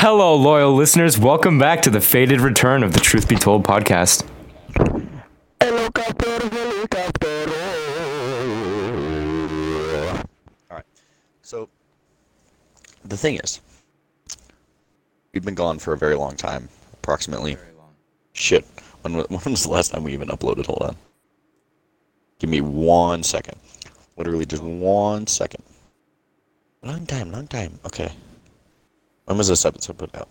Hello, loyal listeners. Welcome back to the faded return of the Truth Be Told podcast. All right. So the thing is, we've been gone for a very long time, approximately. Very long. Shit. When, when was the last time we even uploaded? Hold on. Give me one second. Literally just one second. Long time, long time. Okay. When was this episode put out?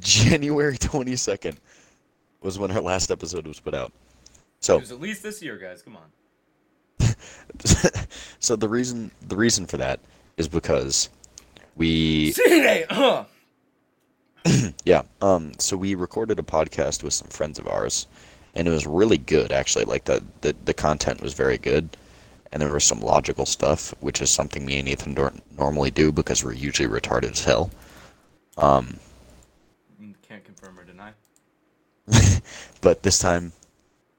January 22nd was when our last episode was put out. So, It was at least this year, guys. Come on. so the reason the reason for that is because we Today, huh? yeah um so we recorded a podcast with some friends of ours and it was really good actually like the the, the content was very good and there was some logical stuff which is something me and Ethan don't normally do because we're usually retarded as hell. Um Can't confirm or deny. but this time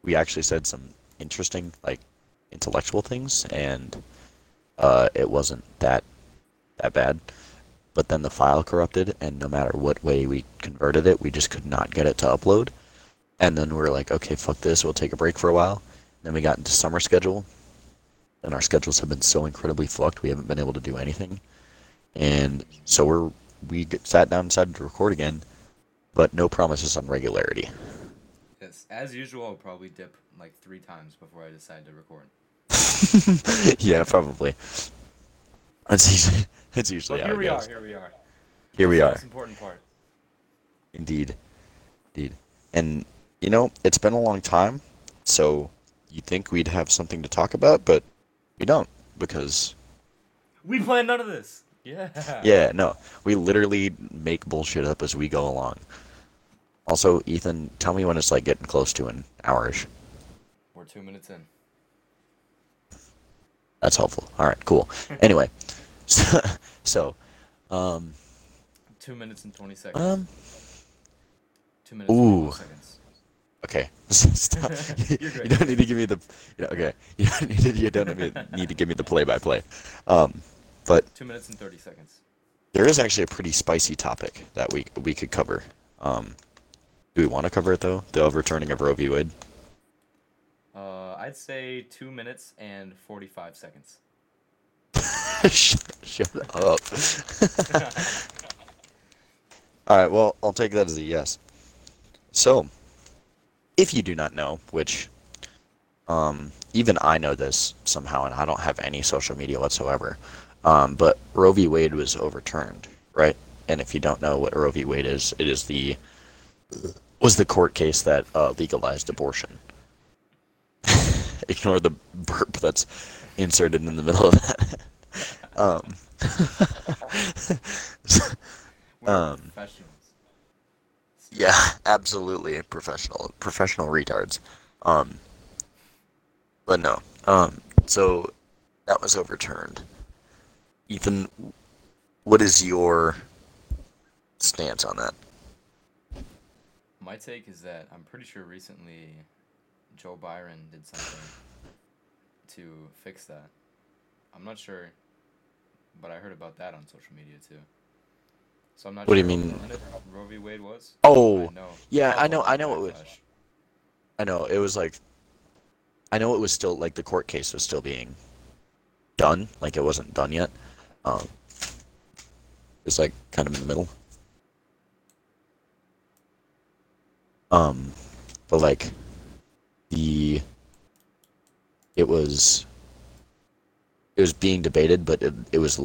we actually said some interesting like intellectual things and uh it wasn't that that bad. But then the file corrupted and no matter what way we converted it we just could not get it to upload. And then we were like okay fuck this we'll take a break for a while. Then we got into summer schedule and our schedules have been so incredibly fucked we haven't been able to do anything and so we're we get- sat down and decided to record again but no promises on regularity Yes, as usual, I'll probably dip like three times before I decide to record. yeah, probably. That's usually, that's usually But how here it we are. goes. Here we are. Here we are. Important part. Indeed. Indeed. And, you know, it's been a long time, so you'd think we'd have something to talk about, but we don't, because, We plan none of this. Yeah. yeah, no, we literally make bullshit up as we go along. Also, Ethan, tell me when it's like getting close to an hourish. We're two minutes in. That's helpful. All right, cool. Anyway, so, so um, Two minutes and twenty seconds. um, two minutes. And ooh. seconds. Okay. Stop. you great. don't need to give me the. You know, okay. You don't need to. You don't need need to give me the play-by-play. Um, but Two minutes and thirty seconds. there is actually a pretty spicy topic that we we could cover. Um, do we want to cover it though? The overturning of Roe v. Wade. Uh, I'd say two minutes and forty-five seconds. shut up. All right. Well, I'll take that as a yes. So, if you do not know, which um, even I know this somehow, and I don't have any social media whatsoever, um, but Roe v. Wade was overturned, right? And if you don't know what Roe v. Wade is, it is the was the court case that uh, legalized abortion. Ignore the burp that's inserted in the middle of that. um, Um. Yeah, absolutely professional, professional retards. Um, but no. Um, so that was overturned. Ethan, what is your stance on that? My take is that I'm pretty sure recently Joe Biden did something to fix that. I'm not sure, but I heard about that on social media too. So I'm not What do you mean? Roe v. Wade was. Oh, I yeah, I know- I know it was- I know it was like, I know it was still like the court case was still being done, like it wasn't done yet. Um, it's like kind of in the middle. Um, but like the it was it was being debated, but it, it was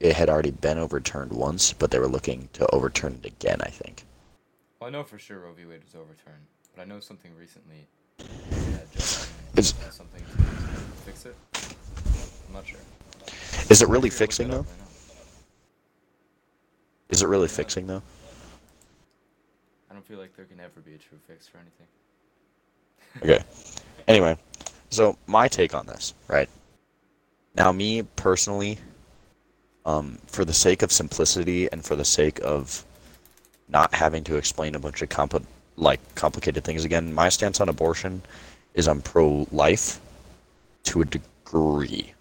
it had already been overturned once, but they were looking to overturn it again. I think. Well, I know for sure Roe v. Wade was overturned, but I know something recently that Joe Biden It's- did something to fix it. I'm not sure. Is it really fixing though? right. Is it really fixing though? I don't feel like there can ever be a true fix for anything. Okay. Anyway, so my take on this, right? Now, me personally, um, for the sake of simplicity and for the sake of not having to explain a bunch of like complicated things again, my stance on abortion is I'm pro-life to a degree.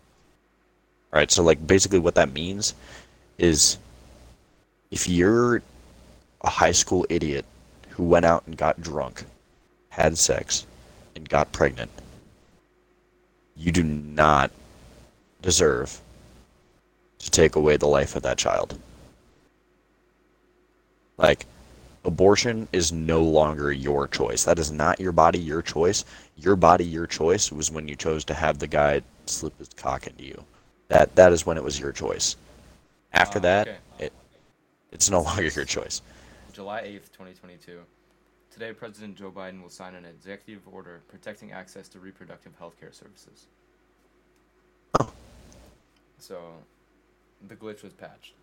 All right, So, like, basically, what that means is if you're a high school idiot who went out and got drunk, had sex, and got pregnant, you do not deserve to take away the life of that child. Like, abortion is no longer your choice. That is not your body, your choice. Your body, your choice was when you chose to have the guy slip his cock into you. That that is when it was your choice. After Uh, that, okay. it it's no longer your choice. July 8th, 2022. Today, President Joe Biden will sign an executive order protecting access to reproductive health care services. Oh. So, the glitch was patched.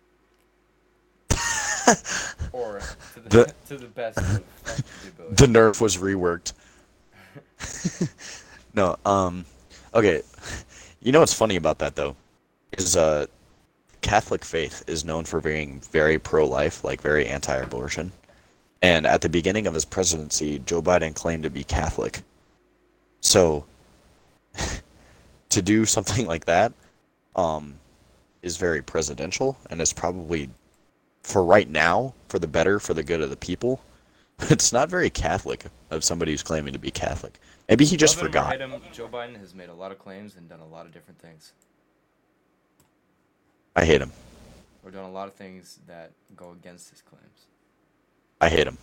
or, to the, The- to the best of the ability. The nerf was reworked. no, um, okay. You know what's funny about that though, is uh, Catholic faith is known for being very pro-life, like very anti-abortion. And at the beginning of his presidency, Joe Biden claimed to be Catholic. So, to do something like that, um, is very presidential, and is probably, for right now, for the better, for the good of the people. It's not very Catholic of somebody who's claiming to be Catholic. Maybe he just Love forgot. him, Joe Biden has made a lot of claims and done a lot of different things. I hate him. Or done a lot of things that go against his claims. I hate him.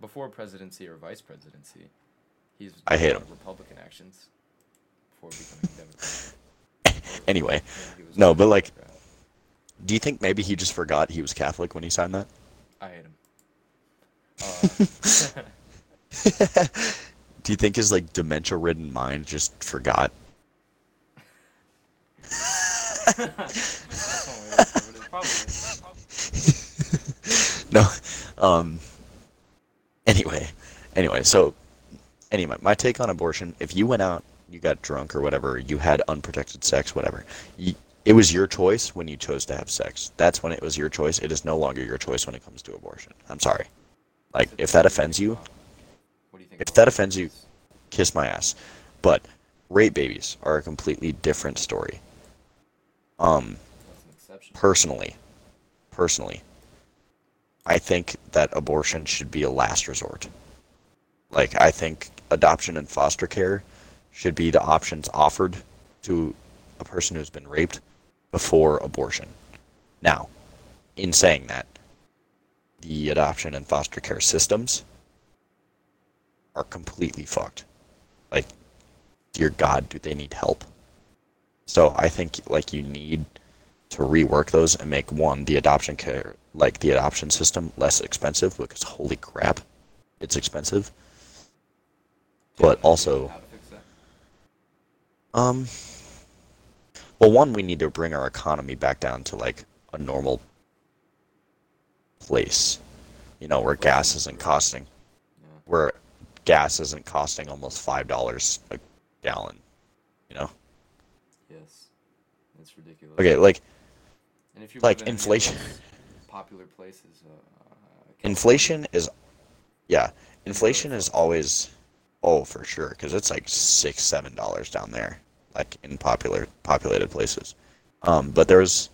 Before presidency or vice presidency, he's I hate him. Republican actions before becoming Democrat. Anyway, no, but, like- Do you think maybe he just forgot he was Catholic when he signed that? I hate him. Uh, Do you think his like dementia-ridden mind just forgot? that's one way to describe it. Probably. no. Um. Anyway, anyway, so anyway, my take on abortion: if you went out, you got drunk or whatever, you had unprotected sex, whatever, you, it was your choice when you chose to have sex. That's when it was your choice. It is no longer your choice when it comes to abortion. I'm sorry. Like, if that offends you, What do you think? If that offends you- kiss my ass. But rape babies are a completely different story. Um, That's an exception. personally, personally, I think that abortion should be a last resort. Like, I think adoption and foster care should be the options offered to a person who's been raped before abortion. Now, in saying that, the adoption and foster care systems are completely fucked. Like, dear God, do they need help? So I think like you need to rework those and make one the adoption care like the adoption system less expensive because holy crap, it's expensive. But also, how to fix that? Um, well, one we need to bring our economy back down to like a normal place, you know, where gas isn't costing, where gas isn't costing almost five dollars a gallon, you know. Yes. That's ridiculous. Okay, like And if you like in inflation. Popular places. Uh, inflation is yeah inflation is always oh for sure because it's like six seven dollars down there like in popular populated places um but there's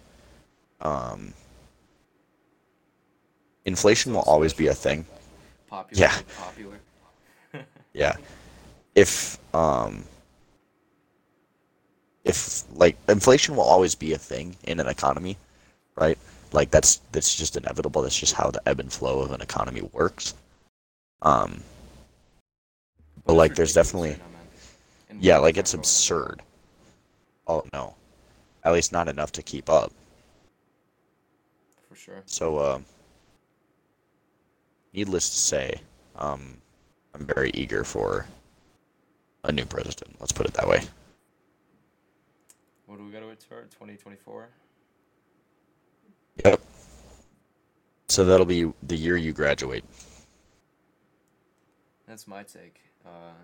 um inflation will always be a thing Popular. Yeah. Popular. yeah if um if like inflation will always be a thing in an economy right like that's that's just inevitable that's just how the ebb and flow of an economy works um But, like, there's definitely- right now, man. And Yeah, like it's absurd. Oh no. At least not enough to keep up. For sure. So uh needless to say, um I'm very eager for a new president. Let's put it that way. What do we got to wait for? 2024? Yep. So that'll be the year you graduate. That's my take. Uh,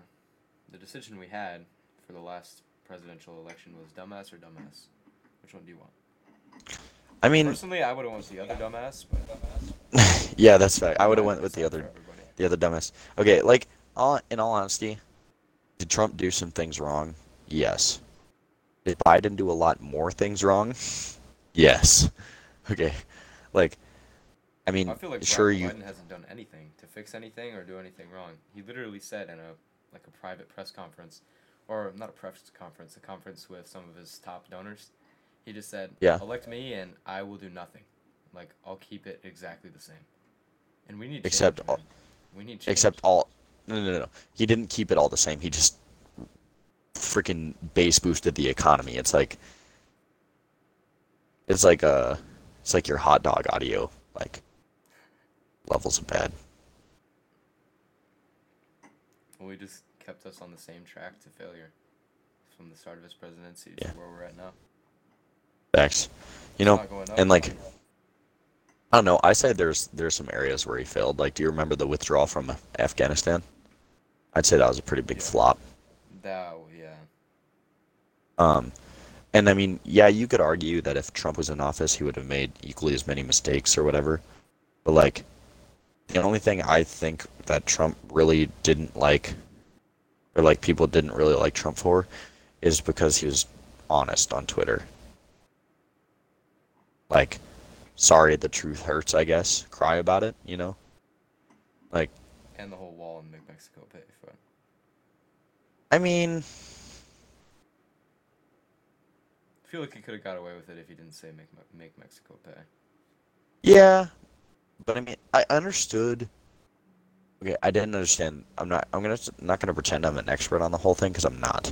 the decision we had for the last presidential election was dumbass or dumbass. Which one do you want? I mean, Personally, I would have went with the other dumbass, but yeah, that's fact. I would have went with the other the other dumbass. Okay, like all in all honesty, did Trump do some things wrong? Yes. Did Biden do a lot more things wrong? Yes. Okay. Like, I mean, I feel like sure Biden, you. Biden hasn't done anything to fix anything or do anything wrong. He literally said in a like a private press conference, or not a press conference, a conference with some of his top donors. He just said, Yeah. elect me and I will do nothing. Like I'll keep it exactly the same." And we need Except all- man. we need change. Except all. No, no, no, no. He didn't keep it all the same. He just freaking base boosted the economy. It's like. It's like uh It's like your hot dog audio, like levels of bad. Well, he just kept us on the same track to failure from the start of his presidency Yeah. to where we're at now. Facts. You know, not going up, and like. I don't know. I say there's there's some areas where he failed. Like, do you remember the withdrawal from Afghanistan? I'd say that was a pretty big Yeah. flop. that, yeah. Um, and I mean, yeah, you could argue that if Trump was in office, he would have made equally as many mistakes or whatever. But like, the only thing I think that Trump really didn't like, or like people didn't really like Trump for, is because he was honest on Twitter. Like, sorry, the truth hurts. I guess cry about it. You know, like And the whole wall and make Mexico pay for it. I mean, I feel like he could have got away with it if he didn't say make make Mexico pay. Yeah, but I mean, I understood. Okay, I didn't understand. I'm not. I'm gonna not gonna pretend I'm an expert on the whole thing because I'm not.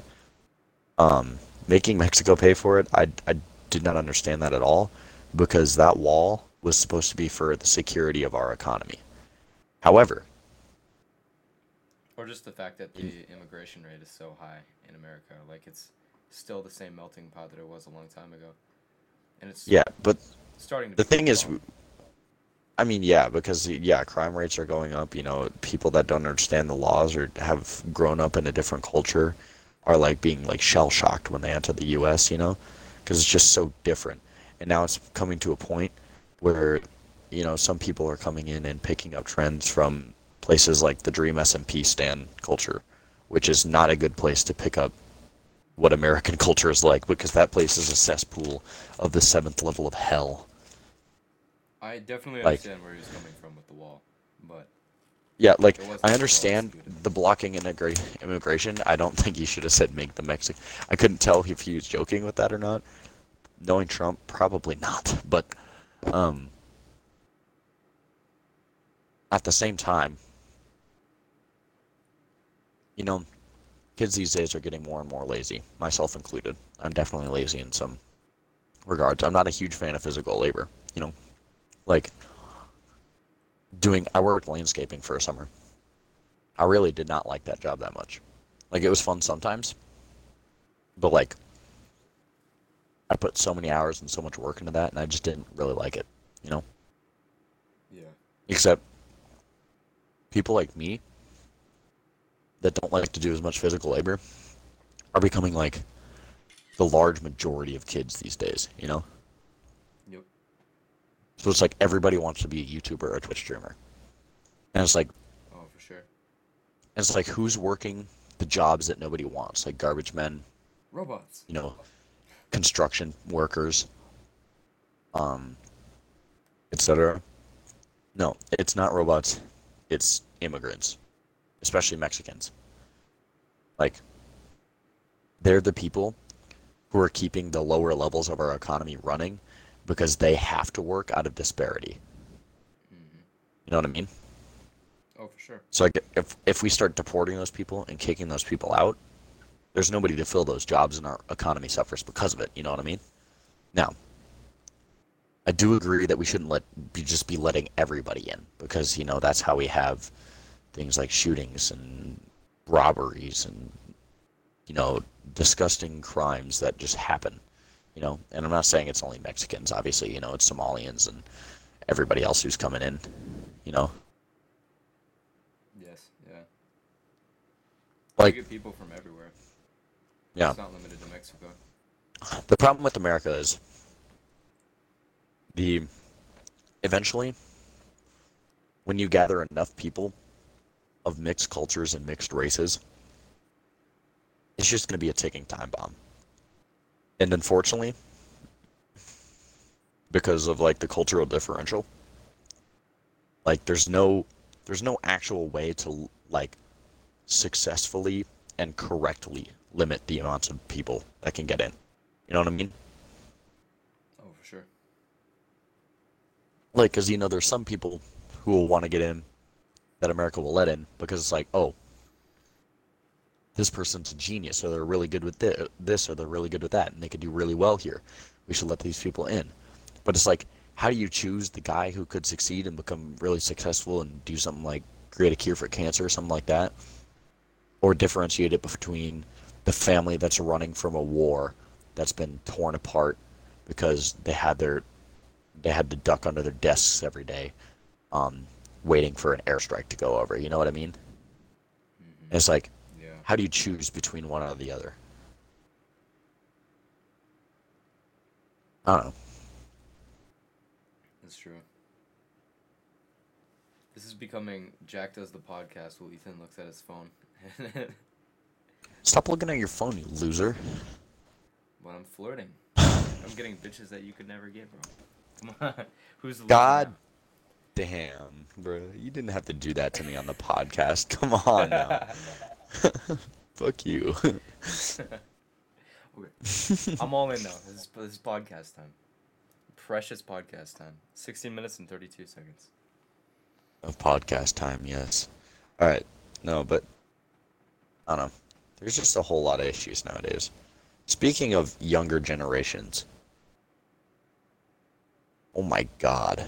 Um, making Mexico pay for it, I I did not understand that at all, because that wall was supposed to be for the security of our economy. However, Or just the fact that the immigration rate is so high in America. Like it's still the same melting pot that it was a long time ago. And it's yeah, but starting to the thing is. I mean, yeah, because yeah, crime rates are going up. You know, people that don't understand the laws or have grown up in a different culture are like being like shell shocked when they enter the U.S. You know, because it's just so different. And now it's coming to a point where, you know, some people are coming in and picking up trends from places like the Dream SMP stand culture, which is not a good place to pick up what American culture is like because that place is a cesspool of the seventh level of hell. I definitely like- understand where he's coming from with the wall, but Yeah, like I understand the blocking integra- immigration. I don't think he should have said make the Mexican. I couldn't tell if he was joking with that or not. Knowing Trump, probably not. But um, at the same time, you know, kids these days are getting more and more lazy, myself included. I'm definitely lazy in some regards. I'm not a huge fan of physical labor. You know, like doing I worked landscaping for a summer. I really did not like that job that much. Like it was fun sometimes, but like I put so many hours and so much work into that, and I just didn't really like it. You know, yeah. except people like me that don't like to do as much physical labor are becoming like the large majority of kids these days. You know. So it's like everybody wants to be a YouTuber or a Twitch streamer, and it's like Oh, for sure. And it's like who's working the jobs that nobody wants, like garbage men, Robots. you know, construction workers, um, etc. No, it's not robots. It's immigrants, especially Mexicans. Like, they're the people who are keeping the lower levels of our economy running because they have to work out of disparity. hmm You know what I mean? Oh, for sure. So like if if we start deporting those people and kicking those people out, there's nobody to fill those jobs and our economy suffers because of it. You know what I mean? Now, I do agree that we shouldn't let be just be letting everybody in because you know that's how we have things like shootings and robberies and you know disgusting crimes that just happen. You know, and I'm not saying it's only Mexicans. Obviously, you know it's Somalians and everybody else who's coming in. You know, Yes. Yeah. like you get people from everywhere. yeah. It's not limited to Mexico. The problem with America is the eventually when you gather enough people of mixed cultures and mixed races, it's just going to be a ticking time bomb. And unfortunately, because of like the cultural differential. Like there's no there's no actual way to like successfully and correctly limit the amounts of people that can get in. You know what I mean? Oh, for sure. Like, because you know, there's some people who will want to get in that America will let in because it's like, oh, this person's a genius, or they're really good with this, or they're really good with that, and they could do really well here. We should let these people in. But it's like, how do you choose the guy who could succeed and become really successful and do something like create a cure for cancer or something like that? Or differentiate it between the family that's running from a war that's been torn apart because they had their they had to duck under their desks every day, um, waiting for an airstrike to go over. You know what I mean? hmm It's like. How do you choose between one or the other? I don't know. That's true. This is becoming Jack does the podcast while Ethan looks at his phone. Stop looking at your phone, you loser. when I'm flirting, I'm getting bitches that you could never get, bro. Come on, who's the God? Damn, bro, you didn't have to do that to me on the podcast. Come on now. Fuck you. okay, I'm all in now. This is, this is podcast time. Precious podcast time. 16 minutes and 32 seconds. of podcast time, yes. All right, no, but I don't know. There's just a whole lot of issues nowadays. Speaking of younger generations, oh my god,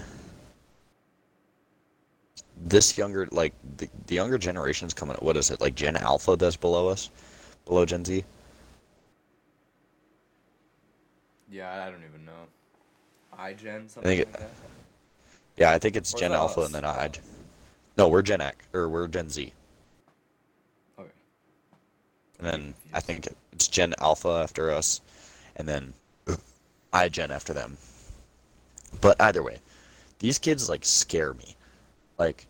this younger, like the, the younger generations coming. What is it like Gen Alpha that's below us, below Gen Z? Yeah, I don't even know. i gen something think it- like that? Yeah, I think it's Or Gen Alpha us? and then I. No, we're Gen X or we're Gen Z. Okay. And then I think it's Gen Alpha after us, and then i gen after them. But either way, these kids like scare me, like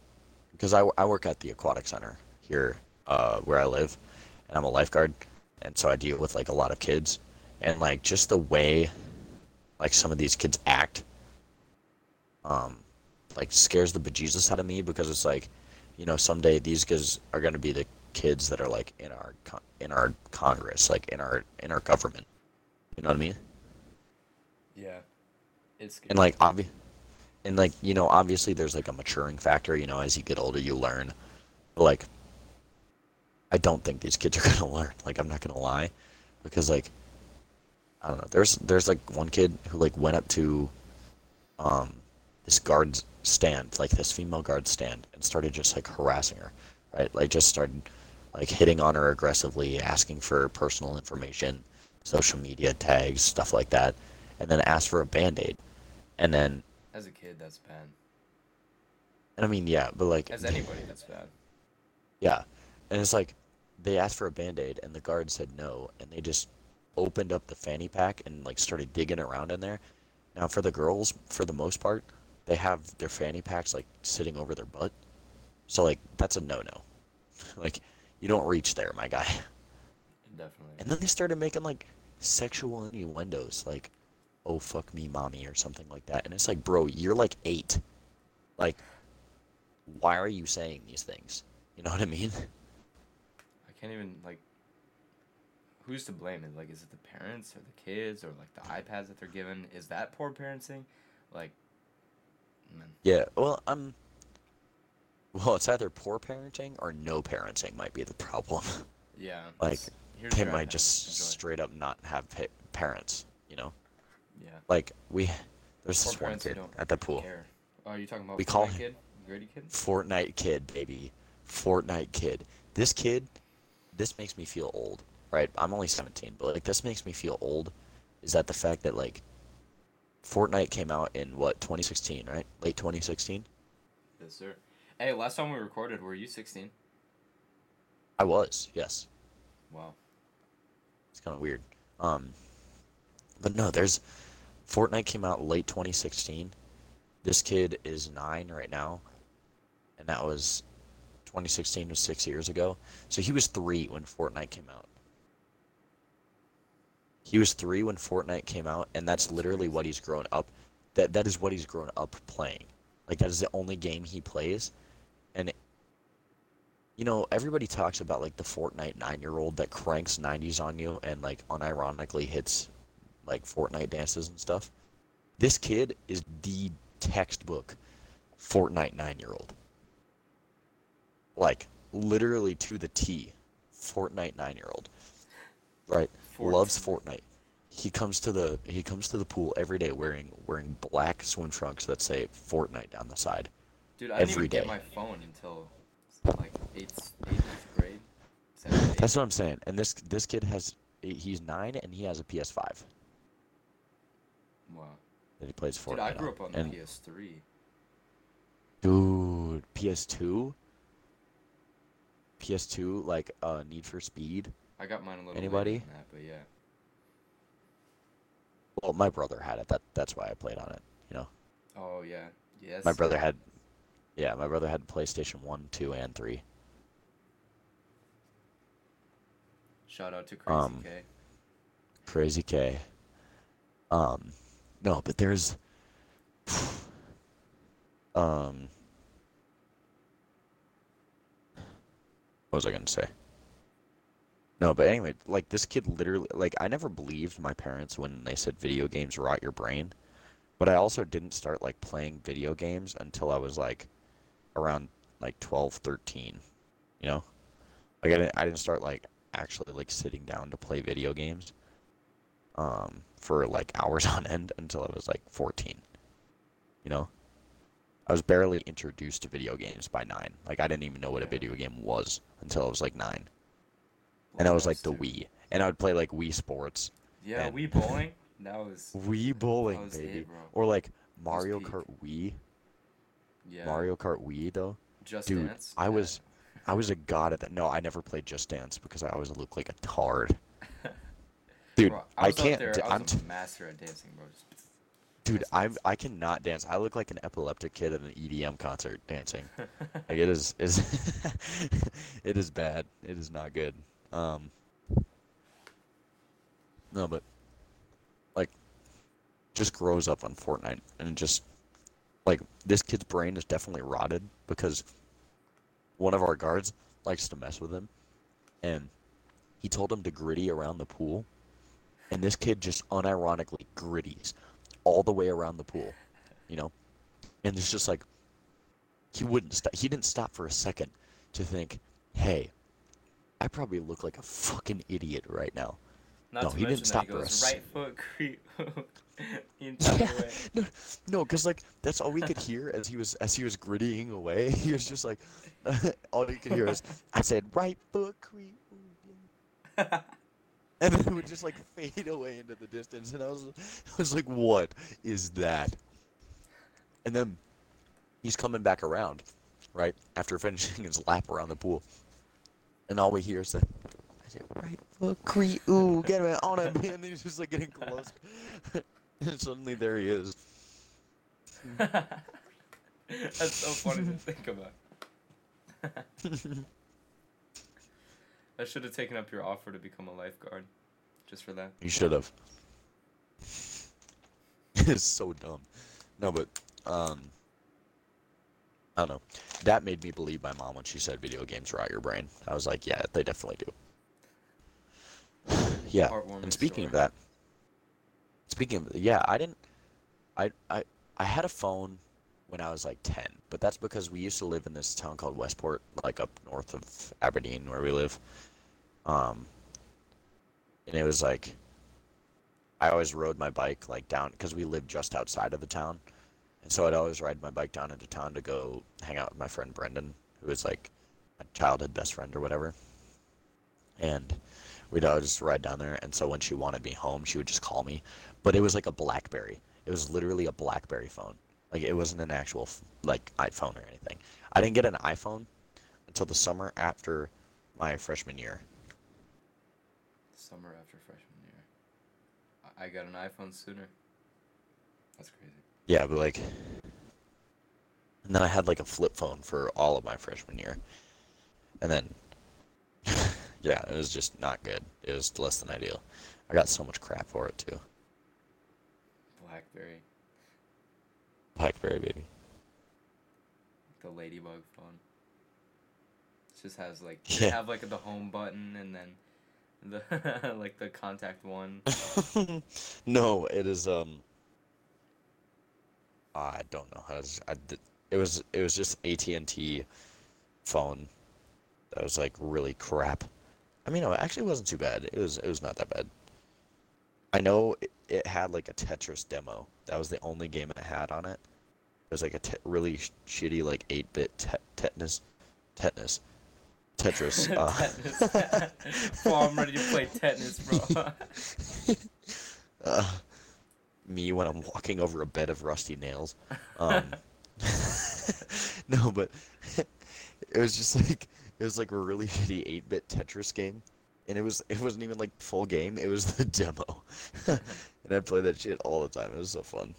because I, I work at the aquatic center here uh, where I live, and I'm a lifeguard, and so I deal with like a lot of kids, and like just the way like some of these kids act, um, like scares the bejesus out of me because it's like, you know, someday these guys are gonna be the kids that are like in our con- in our Congress, like in our in our government. You know what I mean? Yeah. It's And like obvi- and like you know, obviously there's like a maturing factor. You know, as you get older, you learn. But like, I don't think these kids are gonna learn. Like, I'm not gonna lie, because like, I don't know. There's there's like one kid who like went up to, um, this guard stand, like this female guard stand, and started just like harassing her, right? Like just started like hitting on her aggressively, asking for personal information, social media tags, stuff like that, and then asked for a band-aid. And then As a kid, that's bad. and I mean yeah, but like As anybody, that's bad. Yeah. And it's like they asked for a band-aid and the guard said no and they just opened up the fanny pack and like started digging around in there. Now for the girls, for the most part, they have their fanny packs like sitting over their butt. So like that's a no-no. like you don't reach there, my guy. Definitely. And then they started making like sexual innuendos like oh fuck me mommy or something like that. And it's like, bro, you're like 8. Like why are you saying these things? You know what I mean? I can't even like. Who's to blame? Is like, is it the parents or the kids or like the iPads that they're given? Is that poor parenting? Like, man, Yeah, well, I'm. Well, it's either poor parenting or no parenting might be the problem. yeah. Like, they might iPad, just enjoy. straight up not have pa- parents, you know? Yeah. Like, we. There's Poor this one parents who kid don't at the pool. Care. Oh, are you talking about We call Fortnite him- kid, Grady kid? Fortnite kid, baby. Fortnite kid. This kid, this makes me feel old, right? I'm only 17, but like, this makes me feel old. Is that the fact that, like, Fortnite came out in what, 2016, right? Late 2016? Yes, sir. Hey, last time we recorded, were you 16? I was, yes. Wow. It's kind of weird. Um, but no, there's Fortnite came out late 2016. This kid is nine right now, and that was 2016 was six years ago. So he was three when Fortnite came out. He was three when Fortnite came out, and that's literally what he's grown up. that that is what he's grown up playing. Like that is the only game he plays, and you know everybody talks about like the Fortnite nine-year-old that cranks 90s on you and like unironically hits like Fortnite dances and stuff. This kid is the textbook Fortnite nine-year-old. Like literally to the T, Fortnite nine-year-old. Right, loves Fortnite. He comes to the he comes to the pool every day wearing wearing black swim trunks that say Fortnite down the side. Dude, I didn't every even day. get my phone until like eighth, eighth grade. That's what I'm saying. And this this kid has he's nine and he has a PS5 Wow. that he plays Fortnite Dude, I grew up on the and PS3. dude, PS2, PS2 like uh Need for Speed. I got mine a little Anybody? that, but yeah. Well, my brother had it. That that's why I played on it. You know, Oh yeah. Yes. my brother had, yeah, my brother had PlayStation One, Two, and Three. Shout out to Crazy Um, K. Crazy K. Um, no, but there's, um, what was I gonna say? No, but anyway, like this kid literally, like I never believed my parents when they said video games rot your brain, but I also didn't start like playing video games until I was like around like 12, 13, you know? Like I didn't, I didn't start like actually like sitting down to play video games um, for like hours on end until I was like 14. You know, I was barely introduced to video games by nine. Like I didn't even know what a video game was until I was like nine, and I was like the Wii, and I would play like Wii Sports, Yeah, and- Wii bowling. That was. Wii bowling, was baby, bro. or like Mario. Kart Wii, Yeah. Mario Kart Wii though. Just dude, Dance. I was- I was a god at that. No, I never played Just Dance because I always looked like a tard. Dude, Bro, I, out can't. There, I I'm was a master at dancing, bro. Just- Dude, I'm. I cannot dance. I look like an epileptic kid at an EDM concert dancing. Like it is is it is bad. It is not good. Um No, but like just grows up on Fortnite and just like this kid's brain is definitely rotted because one of our guards likes to mess with him and he told him to griddy around the pool and this kid just unironically griddies all the way around the pool, you know? And it's just like he wouldn't stop. He didn't stop for a second to think, "Hey, I probably look like a fucking idiot right now." Not No, he didn't stop that for he a right foot creep way. no, no, because like that's all we could hear as he was as he was griddying away. He was just like, all you could hear is, "I said right foot creep," yeah." And then it would just like fade away into the distance, and I was, I was like, "What is that?" And then he's coming back around, right after finishing his lap around the pool, and all we hear is the, "I said right foot creep," ooh, get him on him, and he's just like getting close, and suddenly there he is. That's so funny to think about. I should have taken up your offer to become a lifeguard, just for that. You should have. it's so dumb. No, but um, I don't know. That made me believe my mom when she said video games rot your brain. I was like, yeah, they definitely do. yeah. And speaking of that, speaking of yeah, I didn't. I I I had a phone when I was like ten, but that's because we used to live in this town called Westport, like up north of Aberdeen, where we live. Um, and it was like I always rode my bike like down because we lived just outside of the town, and so I'd always ride my bike down into town to go hang out with my friend Brendan, who was like my childhood best friend or whatever. And we'd always ride down there, and so when she wanted me home, she would just call me. But it was like a BlackBerry. It was literally a BlackBerry phone. Like it wasn't an actual like iPhone or anything. I didn't get an iPhone until the summer after my freshman year. Summer after freshman year. I- got an iPhone sooner. That's crazy. Yeah, but like, and then I had like a flip phone for all of my freshman year, and then, yeah, it was just not good. It was less than ideal. I got so much crap for it too. Blackberry. Blackberry baby. The ladybug phone. It just has like Yeah. have like the home button and then the like the contact one. no, it is um. I don't know how to. I it was it was just AT and T phone. That was like really crap. I mean, no, it actually wasn't too bad. It was it was not that bad. I know it, it had like a Tetris demo. That was the only game it had on it. It was like a te- really sh- shitty like eight bit te- tetanus, tetanus, Tetris. Uh, oh, I'm ready to play tetanus, bro. uh, me when I'm walking over a bed of rusty nails. Um, no, but it was just like it was like a really shitty 8-bit Tetris game, and it was it wasn't even like full game. It was the demo, and I played that shit all the time. It was so fun.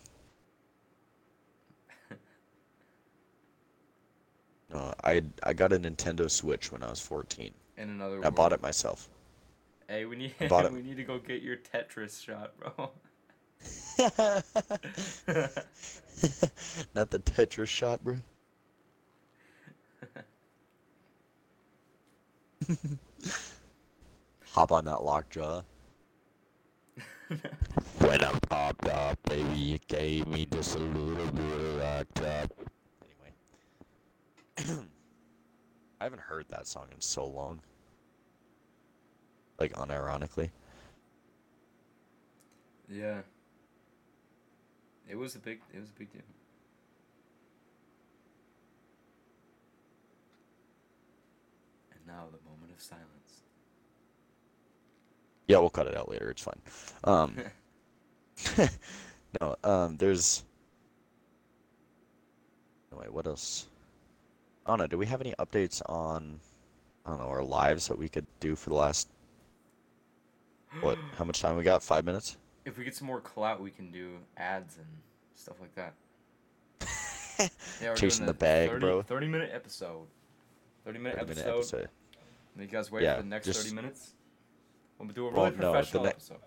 No, I I got a Nintendo Switch when I was 14. In another I bought it myself. Hey, we need it. we need to go get your Tetris shot, bro. Not the Tetris shot, bro. Hop on that lockjaw. When I popped up, baby, you gave me just a little bit of lockjaw. I haven't heard that song in so long. Like, unironically. yeah. It was a big it was a big deal. And now the moment of silence. Yeah, we'll cut it out later. It's fine. Um, no, um, there's. No, wait, what else? Know. Do we have any updates on, I don't know, our lives that we could do for the last, what, how much time we got? Five minutes? If we get some more clout, we can do ads and stuff like that. Yeah, we're Chasing the bag, 30, bro. 30 minute episode. 30 minute 30 minute episode. episode. You guys wait Yeah, for the next just- 30 minutes. We'll do a Well, really no, the professional ne- episode.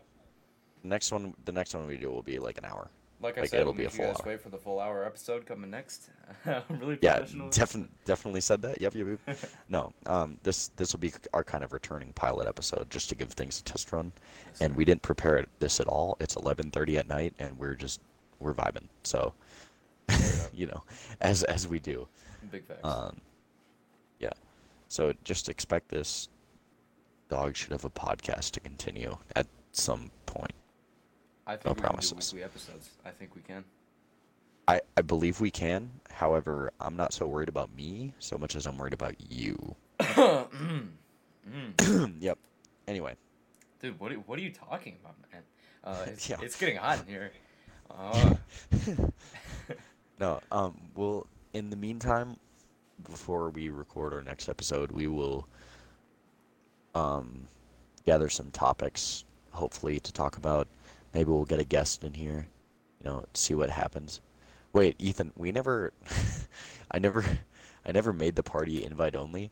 The next one, the next one we do will be like an hour. Like I like, said, it'll we'll be a make you full guys hour. wait for the full hour episode coming next. I'm really Yeah, definitely, definitely said that. Yep, yep, yep. No, um, this this will be our kind of returning pilot episode, just to give things a test run. Yes, and we didn't prepare this at all. It's 11:30 at night, and we're just we're vibing. So, you know, as as we do. Big facts. Um, yeah. So just expect this dog should have a podcast to continue at some point. I think no we can do promises. episodes. I think we can. I I believe we can. However, I'm not so worried about me so much as I'm worried about you. Mm. yep. Anyway, Dude, what are, what are you talking about, man? Uh, it's, Yeah. it's getting hot in here. Uh, no. Um. Well, in the meantime, before we record our next episode, we will um gather some topics, hopefully to talk about. Maybe we'll get a guest in here. You know, see what happens. Wait, Ethan, we never. I never. I never made the party invite only.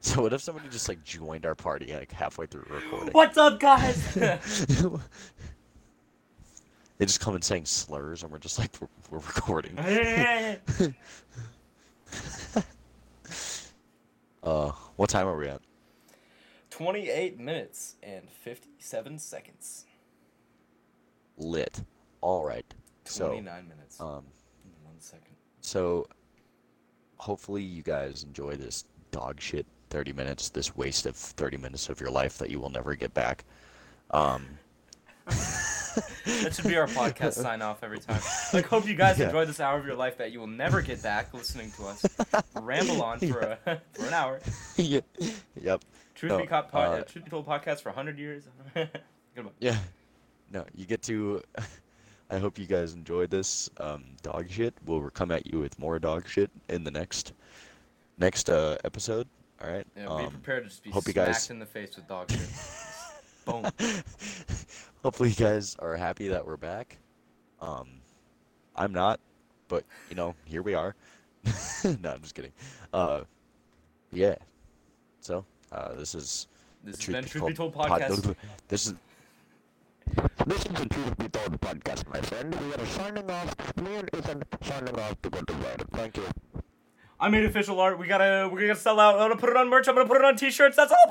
So what if somebody just like joined our party like halfway through recording? What's up, guys? they just come in saying slurs, and we're just like, we're, we're recording. Uh, what time are we at? 28 minutes and 57 seconds. Lit. All right. So, 29 minutes. um, One second. so hopefully you guys enjoy this dog shit 30 minutes, this waste of 30 minutes of your life that you will never get back. Um, That should be our podcast sign off every time. Like, hope you guys Yeah. enjoyed this hour of your life that you will never get back listening to us ramble on for a, for an hour. yeah, yep. Truth No, be caught, uh, uh, Truth be told podcast for 100 years. Goodbye. Yeah. No, you get to. I hope you guys enjoyed this um, dog shit. We'll come at you with more dog shit in the next next uh, episode. All right. Yeah, be Um, prepared to just be hope you guys- in the face with dog shit. Boom. hopefully you guys are happy that we're back. Um, I'm not, but you know, here we are. no, I'm just kidding. Uh, yeah. So, uh, this is This the has been Be Truth Be Told pod- podcast. This is This is the Be Told podcast, my friend. We are signing off. Me and Ethan signing off to go to bed. Thank you. I made official art. We gotta we gotta sell out. I'm gonna put it on merch. I'm gonna put it on t-shirts. That's all.